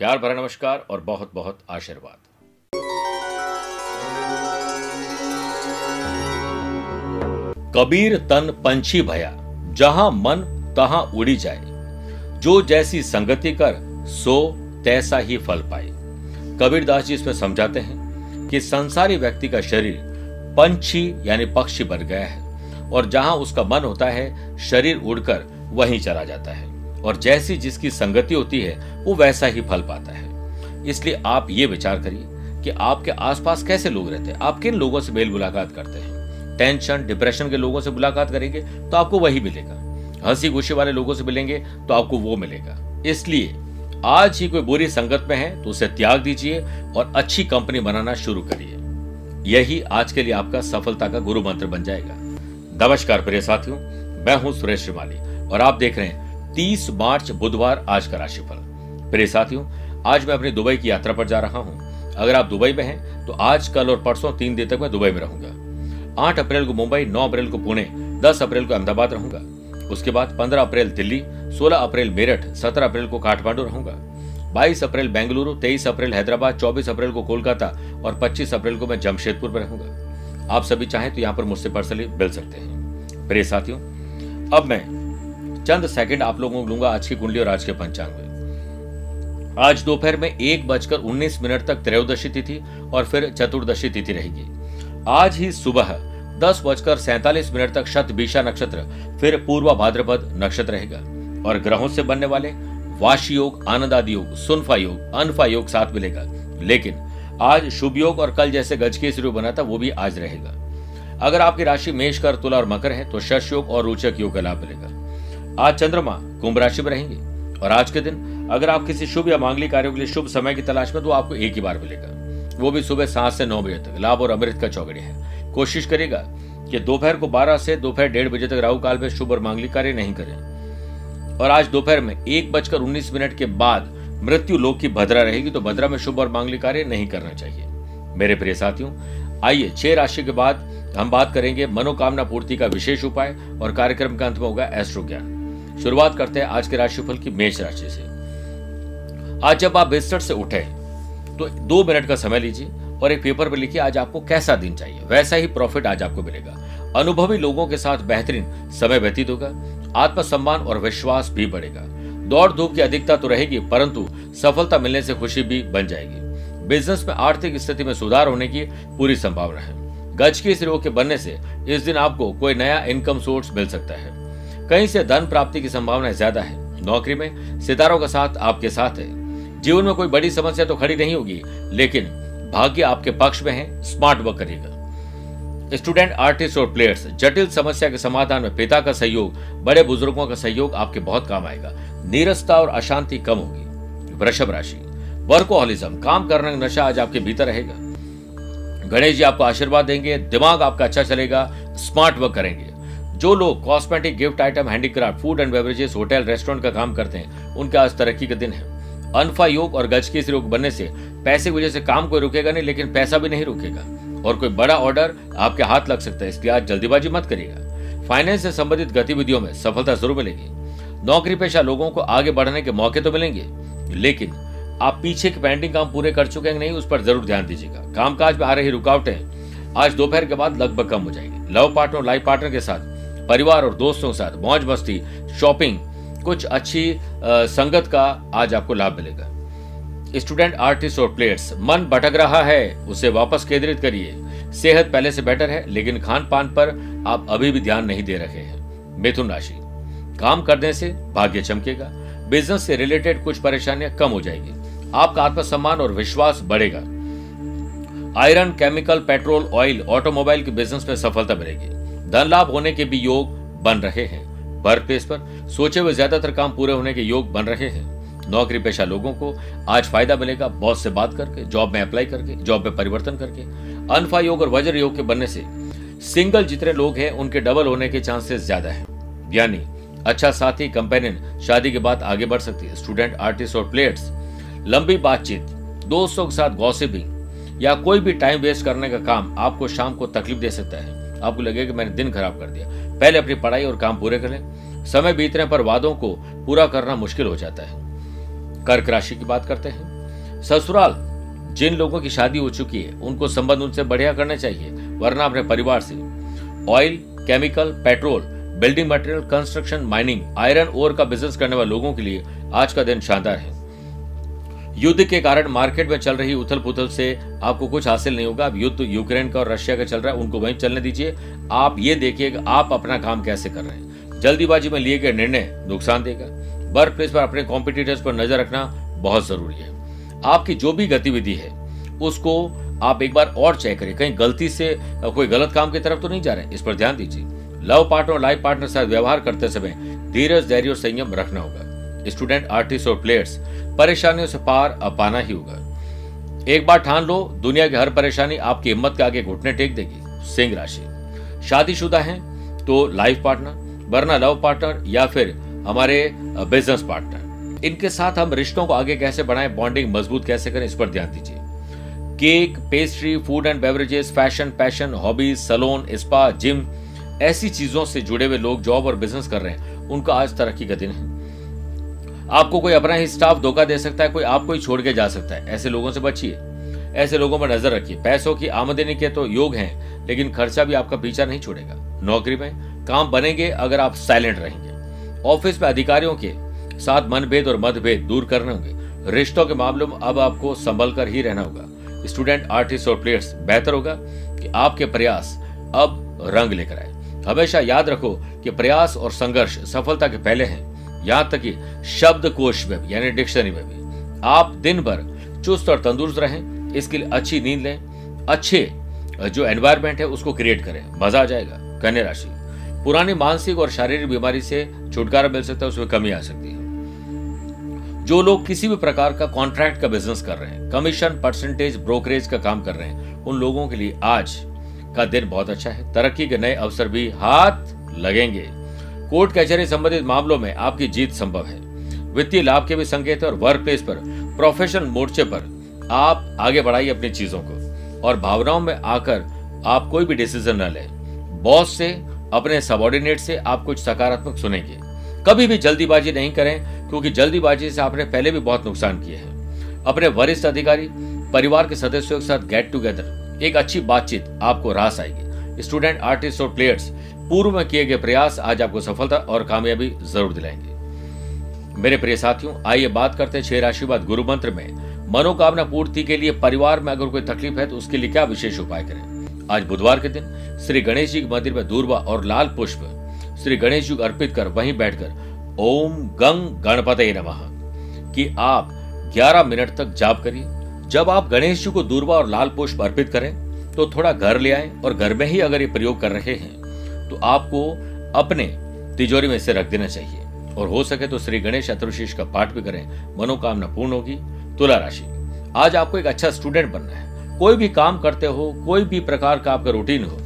प्यार भरा नमस्कार और बहुत बहुत आशीर्वाद। कबीर तन पंछी भया, जहाँ मन तहां उड़ी जाए। जो जैसी संगति कर, सो तैसा ही फल पाए। कबीरदास जी इसमें समझाते हैं कि संसारी व्यक्ति का शरीर पंछी यानी पक्षी बन गया है और जहाँ उसका मन होता है, शरीर उड़कर वहीं चला जाता है। और जैसी जिसकी संगति होती है, वो वैसा ही फल पाता है। इसलिए आप ये विचार करिए कि आपके आसपास कैसे लोग रहते हैं। आप किन लोगों से मेल मुलाकात करते हैं? टेंशन, डिप्रेशन के लोगों से मुलाकात करेंगे तो आपको वही मिलेगा। हँसी खुशी वाले लोगों से मिलेंगे तो आपको वो मिलेगा। इसलिए आज ही कोई बुरी संगत में है तो उसे त्याग दीजिए और अच्छी कंपनी बनाना शुरू करिए। यही आज के लिए आपका सफलता का गुरु मंत्र बन जाएगा। नमस्कार प्रिय साथियों, मैं हूँ सुरेश श्रीमाली और आप देख रहे हैं तीस मार्च बुधवार आज का राशिफल। प्रिय साथियों, आज मैं अपनी दुबई की यात्रा पर जा रहा हूँ। अगर आप दुबई में हैं तो आज, कल और परसों तीन दिन तक मैं दुबई में रहूँगा। आठ अप्रैल को मुंबई, नौ अप्रैल को पुणे, दस अप्रैल को अहमदाबाद रहूँगा। उसके बाद पंद्रह अप्रैल दिल्ली, सोलह अप्रैल मेरठ, सत्रह अप्रैल को काठमांडू रहूँगा। बाईस अप्रैल बेंगलुरु, तेईस अप्रैल हैदराबाद, चौबीस अप्रैल को कोलकाता और पच्चीस अप्रैल को मैं जमशेदपुर में रहूँगा। आप सभी चाहें तो यहाँ पर मुझसे पर्सनली मिल सकते हैं। प्रिय साथियों, अब मैं चंद सेकंड आप लोगों को लूँगा आज की कुंडली और आज के पंचांग में। आज दोपहर में एक बजकर उन्नीस मिनट तक त्रयोदशी तिथि और फिर चतुर्दशी तिथि रहेगी। आज ही सुबह दस बजकर सैतालीस मिनट तक शत बीशा नक्षत्र, फिर पूर्व भाद्रपद नक्षत्र रहेगा। और ग्रहों से बनने वाले वाशी योग आनंद आदि योग, सुनफा योग, अनफा योग साथ मिलेगा। लेकिन आज शुभ योग और कल जैसे गज के बना था, वो भी आज रहेगा। अगर आपकी राशि मेष कर तुला और मकर है तो शश योग और रोचक योग का लाभ मिलेगा। आज चंद्रमा कुंभ राशि में रहेंगे। और आज के दिन, अगर आप किसी शुभ या मांगलिक कार्यों के लिए शुभ समय की तलाश में तो आपको एक ही बार मिलेगा। वो भी सुबह सात से नौ बजे तक। लाभ और अमृत का चौगड़े है। कोशिश करेगा कि दोपहर को बारह से दोपहर डेढ़ बजे तक राहु काल में शुभ और मांगलिक कार्य नहीं करें। और आज दोपहर में एक बजकर उन्नीस मिनट के बाद मृत्यु लोक की भद्रा रहेगी तो भद्रा में शुभ और मांगलिक कार्य नहीं करना चाहिए। मेरे प्रिय साथियों, आइए छह राशि के बाद हम बात करेंगे मनोकामना पूर्ति का विशेष उपाय और कार्यक्रम का अंत में होगा एस्ट्रो ज्ञान। शुरुआत करते हैं आज के राशिफल की मेष राशि से। आज जब आप बिस्तर से उठे तो दो मिनट का समय लीजिए और एक पेपर पर लिखिए, आज आपको कैसा दिन चाहिए? वैसा ही प्रॉफिट आज आपको मिलेगा। अनुभवी लोगों के साथ बेहतरीन समय व्यतीत होगा। आत्मसम्मान और विश्वास भी बढ़ेगा। दौड़ धूप की अधिकता तो रहेगी, परंतु सफलता मिलने से खुशी भी बन जाएगी। बिज़नेस में आर्थिक स्थिति में सुधार होने की पूरी संभावना है। गज की इस रोग के बनने से इस दिन आपको कोई नया इनकम सोर्स मिल सकता है। कहीं से धन प्राप्ति की संभावना ज़्यादा है। नौकरी में सितारों का साथ आपके साथ है। जीवन में कोई बड़ी समस्या तो खड़ी नहीं होगी, लेकिन भाग्य आपके पक्ष में है स्मार्ट वर्क करिएगा। स्टूडेंट आर्टिस्ट और प्लेयर्स जटिल समस्या के समाधान में पिता का सहयोग, बड़े बुज़ुर्गों का सहयोग आपके बहुत काम आएगा। नीरसता और अशांति कम होगी। वृषभ राशि वर्कोहलिज्म काम करने का नशा आज आपके भीतर रहेगा। गणेश जी आपको आशीर्वाद देंगे, दिमाग आपका अच्छा चलेगा स्मार्ट वर्क करेंगे। जो लोग cosmetic gift item handicraft food and beverages hotel restaurant का काम करते हैं, उनके आज तरक्की का दिन है। अनफा योग और गज के योग बनने से पैसे की वजह से काम कोई रुकेगा नहीं, लेकिन पैसा भी नहीं रुकेगा। और कोई बड़ा ऑर्डर आपके हाथ लग सकता है, इसलिए आज जल्दीबाजी मत करिएगा। फाइनेंस से संबंधित गतिविधियों में सफलता ज़रूर मिलेगी। नौकरी पेशा लोगों को आगे बढ़ने के मौके तो मिलेंगे, लेकिन आप पीछे के पेंडिंग काम पूरे कर चुके हैं नहीं, उस पर ज़रूर ध्यान दीजिएगा। कामकाज में आ रही रुकावटें आज दोपहर के बाद लगभग कम हो जाएगी। लव पार्टनर लाइफ पार्टनर के साथ परिवार और दोस्तों के साथ मौज मस्ती शॉपिंग कुछ अच्छी संगत का आज आपको लाभ मिलेगा। स्टूडेंट, आर्टिस्ट और प्लेयर्स, मन भटक रहा है, उसे वापस केंद्रित करिए। सेहत पहले से बेटर है, लेकिन खान पान पर आप अभी भी ध्यान नहीं दे रहे हैं। मिथुन राशि, काम करने से भाग्य चमकेगा बिज़नेस से रिलेटेड कुछ परेशानियाँ कम हो जाएगी। आपका आत्मसम्मान और विश्वास बढ़ेगा। Iron chemical, petrol oil automobile के बिज़नेस में सफलता मिलेगी। धन लाभ होने के भी योग बन रहे हैं। वर्क प्लेस पर सोचे हुए ज़्यादातर काम पूरे होने के योग बन रहे हैं। नौकरी पेशा लोगों को आज फ़ायदा मिलेगा बॉस से बात करके, जॉब में अप्लाई करके, जॉब में परिवर्तन करके। अनफा योग और वज्र योग के बनने से सिंगल जितने लोग हैं, उनके डबल होने के चांसेस ज़्यादा है। यानी अच्छा साथी, कंपेनियन, शादी के बाद आगे बढ़ सकती है। स्टूडेंट, आर्टिस्ट और प्लेयर्स, लंबी बातचीत, दोस्तों के साथ गॉसिपिंग या कोई भी टाइम वेस्ट करने का काम आपको शाम को तकलीफ़ दे सकता है। आपको लगेगा कि मैंने दिन खराब कर दिया। पहले अपनी पढ़ाई और काम पूरे करें। समय बीतने पर वादों को पूरा करना मुश्किल हो जाता है। कर्क राशि की बात करते हैं। ससुराल, जिन लोगों की शादी हो चुकी है, उनको संबंध उनसे बढ़िया करने चाहिए, वरना अपने परिवार से। Oil, chemical, petrol, building material, construction, mining, iron, ore का बिज़नेस करने वाले लोगों के लिए आज का दिन शानदार है। युद्ध के कारण मार्केट में चल रही उथल पुथल से आपको कुछ हासिल नहीं होगा। अब युद्ध यूक्रेन का और रशिया का चल रहा है, उनको वहीं चलने दीजिए। आप ये देखिए आप अपना काम कैसे कर रहे हैं। जल्दीबाजी में लिए गए निर्णय नुकसान देगा। वर्क प्लेस पर अपने कॉम्पिटिटर्स पर नज़र रखना बहुत ज़रूरी है। आपकी जो भी गतिविधि है, उसको आप एक बार और चेक करें कहीं गलती से, कोई गलत काम की तरफ़ तो नहीं जा रहे इस पर ध्यान दीजिए। लव पार्टनर लाइफ पार्टनर साथ व्यवहार करते समय धीरज, धैर्य और संयम रखना होगा। स्टूडेंट, आर्टिस्ट और प्लेयर्स परेशानियों से पार पाना ही होगा। एक बार ठान लो, दुनिया की हर परेशानी आपकी हिम्मत के आगे घुटने टेक देगी। सिंह राशि। शादीशुदा है तो लाइफ पार्टनर वरना लव पार्टनर या फिर हमारे बिज़नेस पार्टनर इनके साथ हम रिश्तों को आगे कैसे बढ़ाएँ बॉन्डिंग मज़बूत कैसे करें, इस पर ध्यान दीजिए। Cake pastry food and beverages fashion passion hobbies salon spa gym ऐसी चीज़ों से जुड़े हुए लोग जॉब और बिज़नेस कर रहे हैं। उनका आज तरक्की का दिन है। आपको कोई अपना ही स्टाफ धोखा दे सकता है, कोई आपको ही छोड़ के जा सकता है। ऐसे लोगों से बचिए। ऐसे लोगों पर नज़र रखिए। पैसों की आमदनी के तो योग हैं, लेकिन खर्चा भी आपका पीछा नहीं छोड़ेगा। नौकरी में काम बनेंगे अगर आप साइलेंट रहेंगे। ऑफ़िस में अधिकारियों के साथ मनभेद और मतभेद दूर करने होंगे। रिश्तों के मामलों में अब आपको संभल कर ही रहना होगा। स्टूडेंट आर्टिस्ट और प्लेयर्स बेहतर होगा कि आपके प्रयास अब रंग लेकर आए। हमेशा याद रखो कि प्रयास और संघर्ष सफलता के पहले हैं। यहाँ तक कि शब्द कोश में भी, यानी डिक्शनरी में भी। आप दिन भर चुस्त और तंदुरुस्त रहें, इसके लिए अच्छी नींद लें, अच्छे जो एनवायरमेंट है, उसको क्रिएट करें। मज़ा आ जाएगा, कन्या राशि। पुरानी मानसिक और शारीरिक बीमारी से छुटकारा मिल सकता है, उसमें कमी आ सकती है। जो लोग किसी भी प्रकार का कॉन्ट्रैक्ट का बिज़नेस कर रहे हैं कमीशन परसेंटेज ब्रोकरेज का काम कर रहे हैं, उन लोगों के लिए आज का दिन बहुत अच्छा है। तरक्की के नए अवसर भी हाथ लगेंगे। कोर्ट कचहरी संबंधित मामलों में आपकी जीत संभव है। वित्तीय लाभ के भी संकेत है और वर्क प्लेस पर प्रोफेशनल मोर्चे पर आप आगे बढ़ाइए अपनी चीज़ों को और भावनाओं में आकर आप कोई भी डिसीज़न न लें। बॉस से, अपने सबॉर्डिनेट से आप कुछ सकारात्मक सुनेंगे। कभी भी जल्दीबाजी नहीं करें, क्योंकि जल्दीबाजी से आपने पहले भी बहुत नुकसान किए हैं। अपने वरिष्ठ अधिकारी, परिवार के सदस्यों के साथ गेट टुगेदर एक अच्छी बातचीत आपको रास आएगी। स्टूडेंट आर्टिस्ट और प्लेयर्स पूर्व में किए गए प्रयास आज आपको सफलता और कामयाबी ज़रूर दिलाएँगे। मेरे प्रिय साथियों, आइए बात करते हैं छह राशि बाद गुरु मंत्र में। मनोकामना पूर्ति के लिए परिवार में अगर कोई तकलीफ़ है तो उसके लिए क्या विशेष उपाय करें? आज बुधवार के दिन श्री गणेश जी के मंदिर में दूरबा और लाल पुष्प श्री गणेश जी को अर्पित कर वहीं बैठकर ओम गंग गणपत नमः। कि आप 11 मिनट तक जाप करिए। जब आप गणेश जी को दूरबा और लाल पुष्प अर्पित करें तो थोड़ा घर ले आए और घर में ही अगर ये प्रयोग कर रहे हैं तो आपको अपने तिजोरी में से रख देना चाहिए। और हो सके तो श्री गणेश चतुर्शीष का पाठ भी करें। मनोकामना पूर्ण होगी। तुला राशि। आज आपको एक अच्छा स्टूडेंट बनना है। कोई भी काम करते हो, कोई भी प्रकार का आपका रूटीन हो,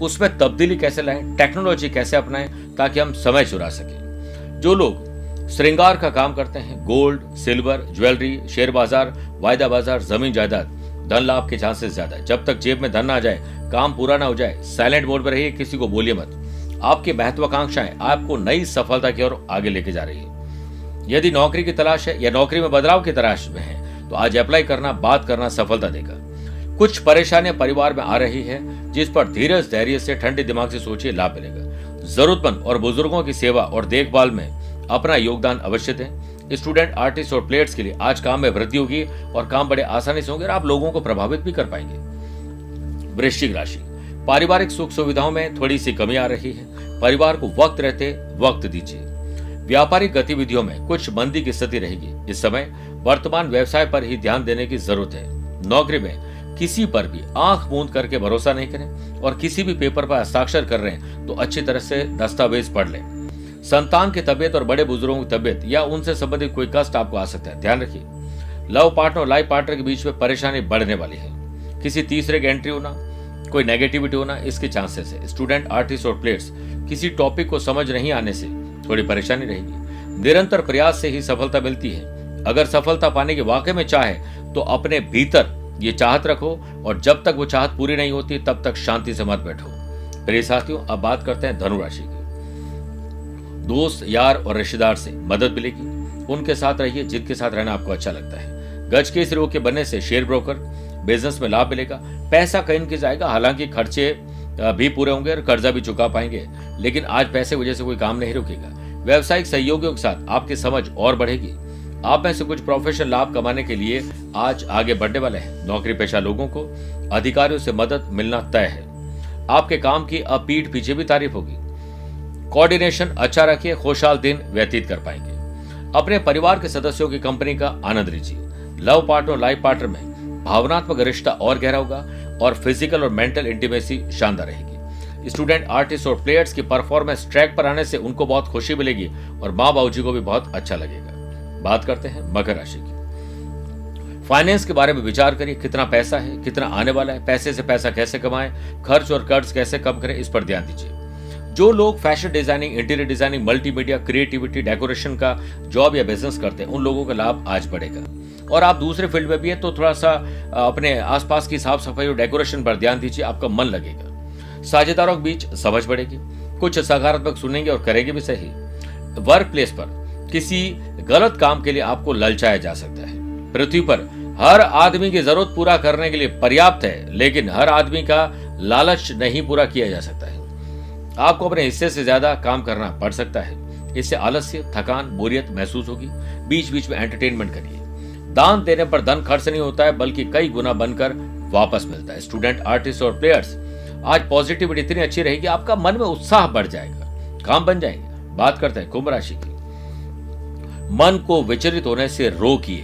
उसमें तब्दीली कैसे लाएँ टेक्नोलॉजी कैसे अपनाएँ, ताकि हम समय चुरा सकें। जो लोग श्रृंगार का काम करते हैं गोल्ड सिल्वर ज्वेलरी शेयर बाज़ार, वायदा बाज़ार, ज़मीन जायदाद, धन लाभ के चांसेस ज़्यादा जब तक जेब में धन ना जाए काम पूरा ना हो जाए साइलेंट मोड पर रहिए, किसी को बोलिए मत। आपकी महत्वाकांक्षाएँ आपको नई सफलता की ओर आगे लेके जा रही है। यदि नौकरी की तलाश है या नौकरी में बदलाव की तलाश में है तो आज अप्लाई करना, बात करना सफलता देगा। कुछ परेशानियाँ परिवार में आ रही है, जिस पर धीरज, धैर्य से, ठंडे दिमाग से सोचिए, लाभ मिलेगा। जरूरतमंद और बुज़ुर्गों की सेवा और देखभाल में अपना योगदान अवश्य दें। स्टूडेंट, आर्टिस्ट और प्लेयर्स के लिए आज काम में वृद्धि होगी और काम बड़े आसानी से होंगे और आप लोगों को प्रभावित भी कर पाएँगे। वृश्चिक राशि। पारिवारिक सुख सुविधाओं में थोड़ी सी कमी आ रही है। परिवार को वक्त रहते वक्त दीजिए। व्यापारिक गतिविधियों में कुछ मंदी की स्थिति रहेगी। इस समय वर्तमान व्यवसाय पर ही ध्यान देने की ज़रूरत है। नौकरी में किसी पर भी आँख मूंद करके भरोसा नहीं करें और किसी भी पेपर पर हस्ताक्षर कर रहे हैं तो अच्छी तरह से दस्तावेज़ पढ़ लें। संतान की तबियत और बड़े बुज़ुर्गों की तबियत या उनसे संबंधित कोई कष्ट आपको आ सकता है। ध्यान रखिए। लव पार्टनर और लाइफ पार्टनर के बीच में परेशानी बढ़ने वाली है। किसी तीसरे की एंट्री होना, कोई नेगेटिविटी होना, इसके चांसेस है। स्टूडेंट आर्टिस्ट और प्लेयर्स किसी टॉपिक को समझ नहीं आने से थोड़ी परेशानी रहेगी। निरंतर प्रयास से ही सफलता मिलती है। अगर सफलता पाने की वाकई में चाहे तो अपने भीतर ये चाहत रखो और जब तक वो चाहत पूरी नहीं होती, तब तक शांति से मत बैठो। प्रिय साथियों, अब बात करते हैं धनुराशि की। दोस्त, यार और रिश्तेदार से मदद मिलेगी। उनके साथ रहिए, जिनके साथ रहना आपको अच्छा लगता है। गज के इस रोग के बनने से शेयर ब्रोकर बिज़नेस में लाभ मिलेगा। पैसा कहीं के जाएगा, हालाँकि खर्चे भी पूरे होंगे और कर्जा भी चुका पाएँगे, लेकिन आज पैसे वजह से कोई काम नहीं रुकेगा। व्यवसायिक सहयोगियों के साथ आपकी समझ और बढ़ेगी। आप में से कुछ प्रोफेशनल लाभ कमाने के लिए आज आगे बढ़ने वाले हैं। नौकरी पेशा लोगों को अधिकारियों से मदद मिलना तय है। आपके काम की अब पीठ पीछे भी तारीफ़ होगी। कोऑर्डिनेशन अच्छा रखिए, खुशहाल दिन व्यतीत कर पाएँगे। अपने परिवार के सदस्यों की कंपनी का आनंद लीजिए। लव पार्टनर लाइफ पार्टनर में भावनात्मक रिश्ता और गहरा होगा और फ़िज़िकल और मेंटल इंटीमेसी शानदार रहेगी। स्टूडेंट, आर्टिस्ट और प्लेयर्स की परफॉर्मेंस ट्रैक पर आने से उनको बहुत खुशी मिलेगी और माँ बाबू जी को भी बहुत अच्छा लगेगा। बात करते हैं मकर राशि की। फाइनेंस के बारे में विचार करिए, कितना पैसा है, कितना आने वाला है, पैसे से पैसा कैसे कमाएँ, खर्च और कर्ज कैसे कम करें, इस पर ध्यान दीजिए। जो लोग fashion designing interior designing multimedia creativity decoration का जॉब या बिज़नेस करते हैं, उन लोगों का लाभ आज बढ़ेगा। और आप दूसरे फ़ील्ड में भी है तो थोड़ा सा अपने आसपास की साफ़ सफ़ाई और डेकोरेशन पर ध्यान दीजिए, आपका मन लगेगा। साझेदारों के बीच समझ बढ़ेगी, कुछ सकारात्मक सुनेंगे और करेंगे भी सही। वर्क प्लेस पर किसी गलत काम के लिए आपको ललचाया जा सकता है। पृथ्वी पर हर आदमी की ज़रूरत पूरा करने के लिए पर्याप्त है, लेकिन हर आदमी का लालच नहीं पूरा किया जा सकता है। आपको अपने हिस्से से ज़्यादा काम करना पड़ सकता है। इससे आलस्य, थकान, बोरियत महसूस होगी। बीच बीच में एंटरटेनमेंट करिए। दान देने पर धन खर्च नहीं होता है, बल्कि कई गुना बनकर वापस मिलता है। स्टूडेंट आर्टिस्ट और प्लेयर्स आज पॉजिटिविटी इतनी अच्छी रहेगी आपका मन में उत्साह बढ़ जाएगा। काम बन जाएँगे। बात करते हैं कुंभ राशि की। मन को विचलित होने से रोकिए।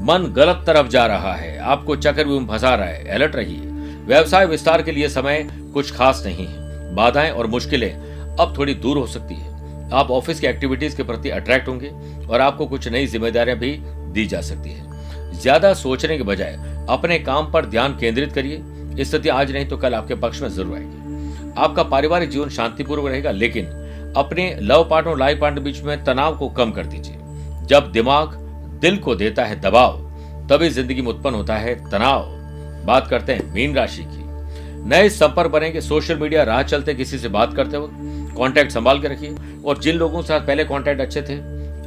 मन गलत तरफ़ जा रहा है। आपको चक्रव्यूह फंसा रहा है। अलर्ट रहिए। व्यवसाय विस्तार के लिए समय कुछ खास नहीं है। बाधाएँ और मुश्किलें अब थोड़ी दूर हो सकती है। आप ऑफ़िस की एक्टिविटीज़ के प्रति अट्रैक्ट होंगे और आपको कुछ नई जिम्मेदारियाँ भी दी जा सकती है। ज़्यादा सोचने के बजाय अपने काम पर ध्यान केंद्रित करिए। स्थिति आज नहीं तो कल आपके पक्ष में ज़रूर आएगी। आपका पारिवारिक जीवन शांतिपूर्वक रहेगा, लेकिन अपने लव पार्टनर और लाइफ पार्टनर बीच में तनाव को कम कर दीजिए। जब दिमाग दिल को देता है दबाव, तभी ज़िंदगी में उत्पन्न होता है तनाव। बात करते हैं मीन राशि की। नए संपर्क बनेंगे सोशल मीडिया राह चलते किसी से बात करते वक्त कॉन्टैक्ट संभाल के रखिए। और जिन लोगों के साथ पहले कांटेक्ट अच्छे थे,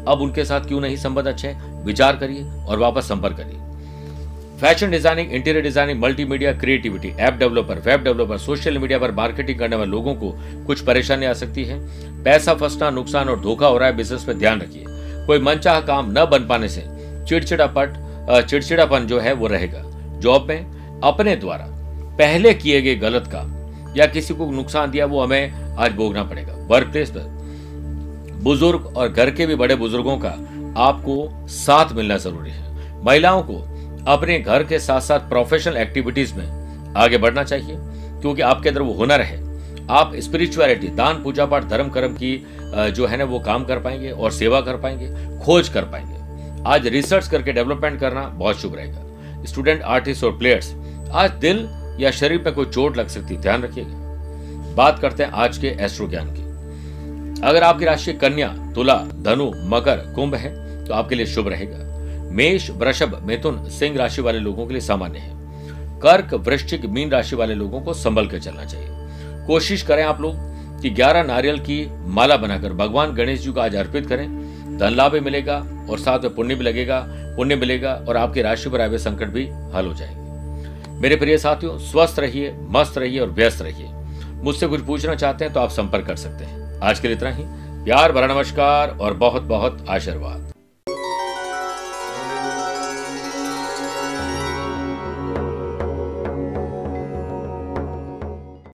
अब उनके साथ क्यों नहीं संबंध अच्छे विचार करिए और वापस संपर्क करिए। Fashion designing interior designing multimedia creativity app developer web developer social media पर मार्केटिंग करने वाले लोगों को कुछ परेशानी आ सकती है। पैसा फंसना, नुकसान और धोखा हो रहा है बिज़नेस में ध्यान रखिए। कोई मनचाह काम न बन पाने से चिड़चिड़ापट चिड़चिड़ापन जो है वो रहेगा। जॉब में अपने द्वारा पहले किए गए गलत काम या किसी को नुकसान दिया, वो हमें आज भोगना पड़ेगा। वर्क प्लेस पर। बुज़ुर्ग और घर के भी बड़े बुज़ुर्गों का आपको साथ मिलना ज़रूरी है। महिलाओं को अपने घर के साथ साथ प्रोफेशनल एक्टिविटीज़ में आगे बढ़ना चाहिए, क्योंकि आपके अंदर वो हुनर है। आप स्पिरिचुअलिटी दान पूजा पाठ धर्म कर्म की जो है ना, वो काम कर पाएँगे और सेवा कर पाएँगे, खोज कर पाएँगे। आज रिसर्च करके डेवलपमेंट करना बहुत शुभ रहेगा। स्टूडेंट आर्टिस्ट और प्लेयर्स आज दिल या शरीर पर कोई चोट लग सकती, ध्यान रखिएगा। बात करते हैं आज के एस्ट्रो ज्ञान की। अगर आपकी राशि कन्या, तुला, धनु, मकर, कुंभ है तो आपके लिए शुभ रहेगा। मेष, वृषभ, मिथुन, सिंह राशि वाले लोगों के लिए सामान्य है। कर्क, वृश्चिक, मीन राशि वाले लोगों को संभल कर चलना चाहिए। कोशिश करें आप लोग कि 11 नारियल की माला बनाकर भगवान गणेश जी को आज अर्पित करें। धन लाभ मिलेगा और साथ में पुण्य भी लगेगा, पुण्य मिलेगा और आपकी राशि पर आए हुए संकट भी हल हो जाएँगे। मेरे प्रिय साथियों, स्वस्थ रहिए, मस्त रहिए और व्यस्त रहिए। मुझसे कुछ पूछना चाहते हैं तो आप संपर्क कर सकते हैं। आज के लिए इतना ही। प्यार, भरा नमस्कार और बहुत बहुत आशीर्वाद।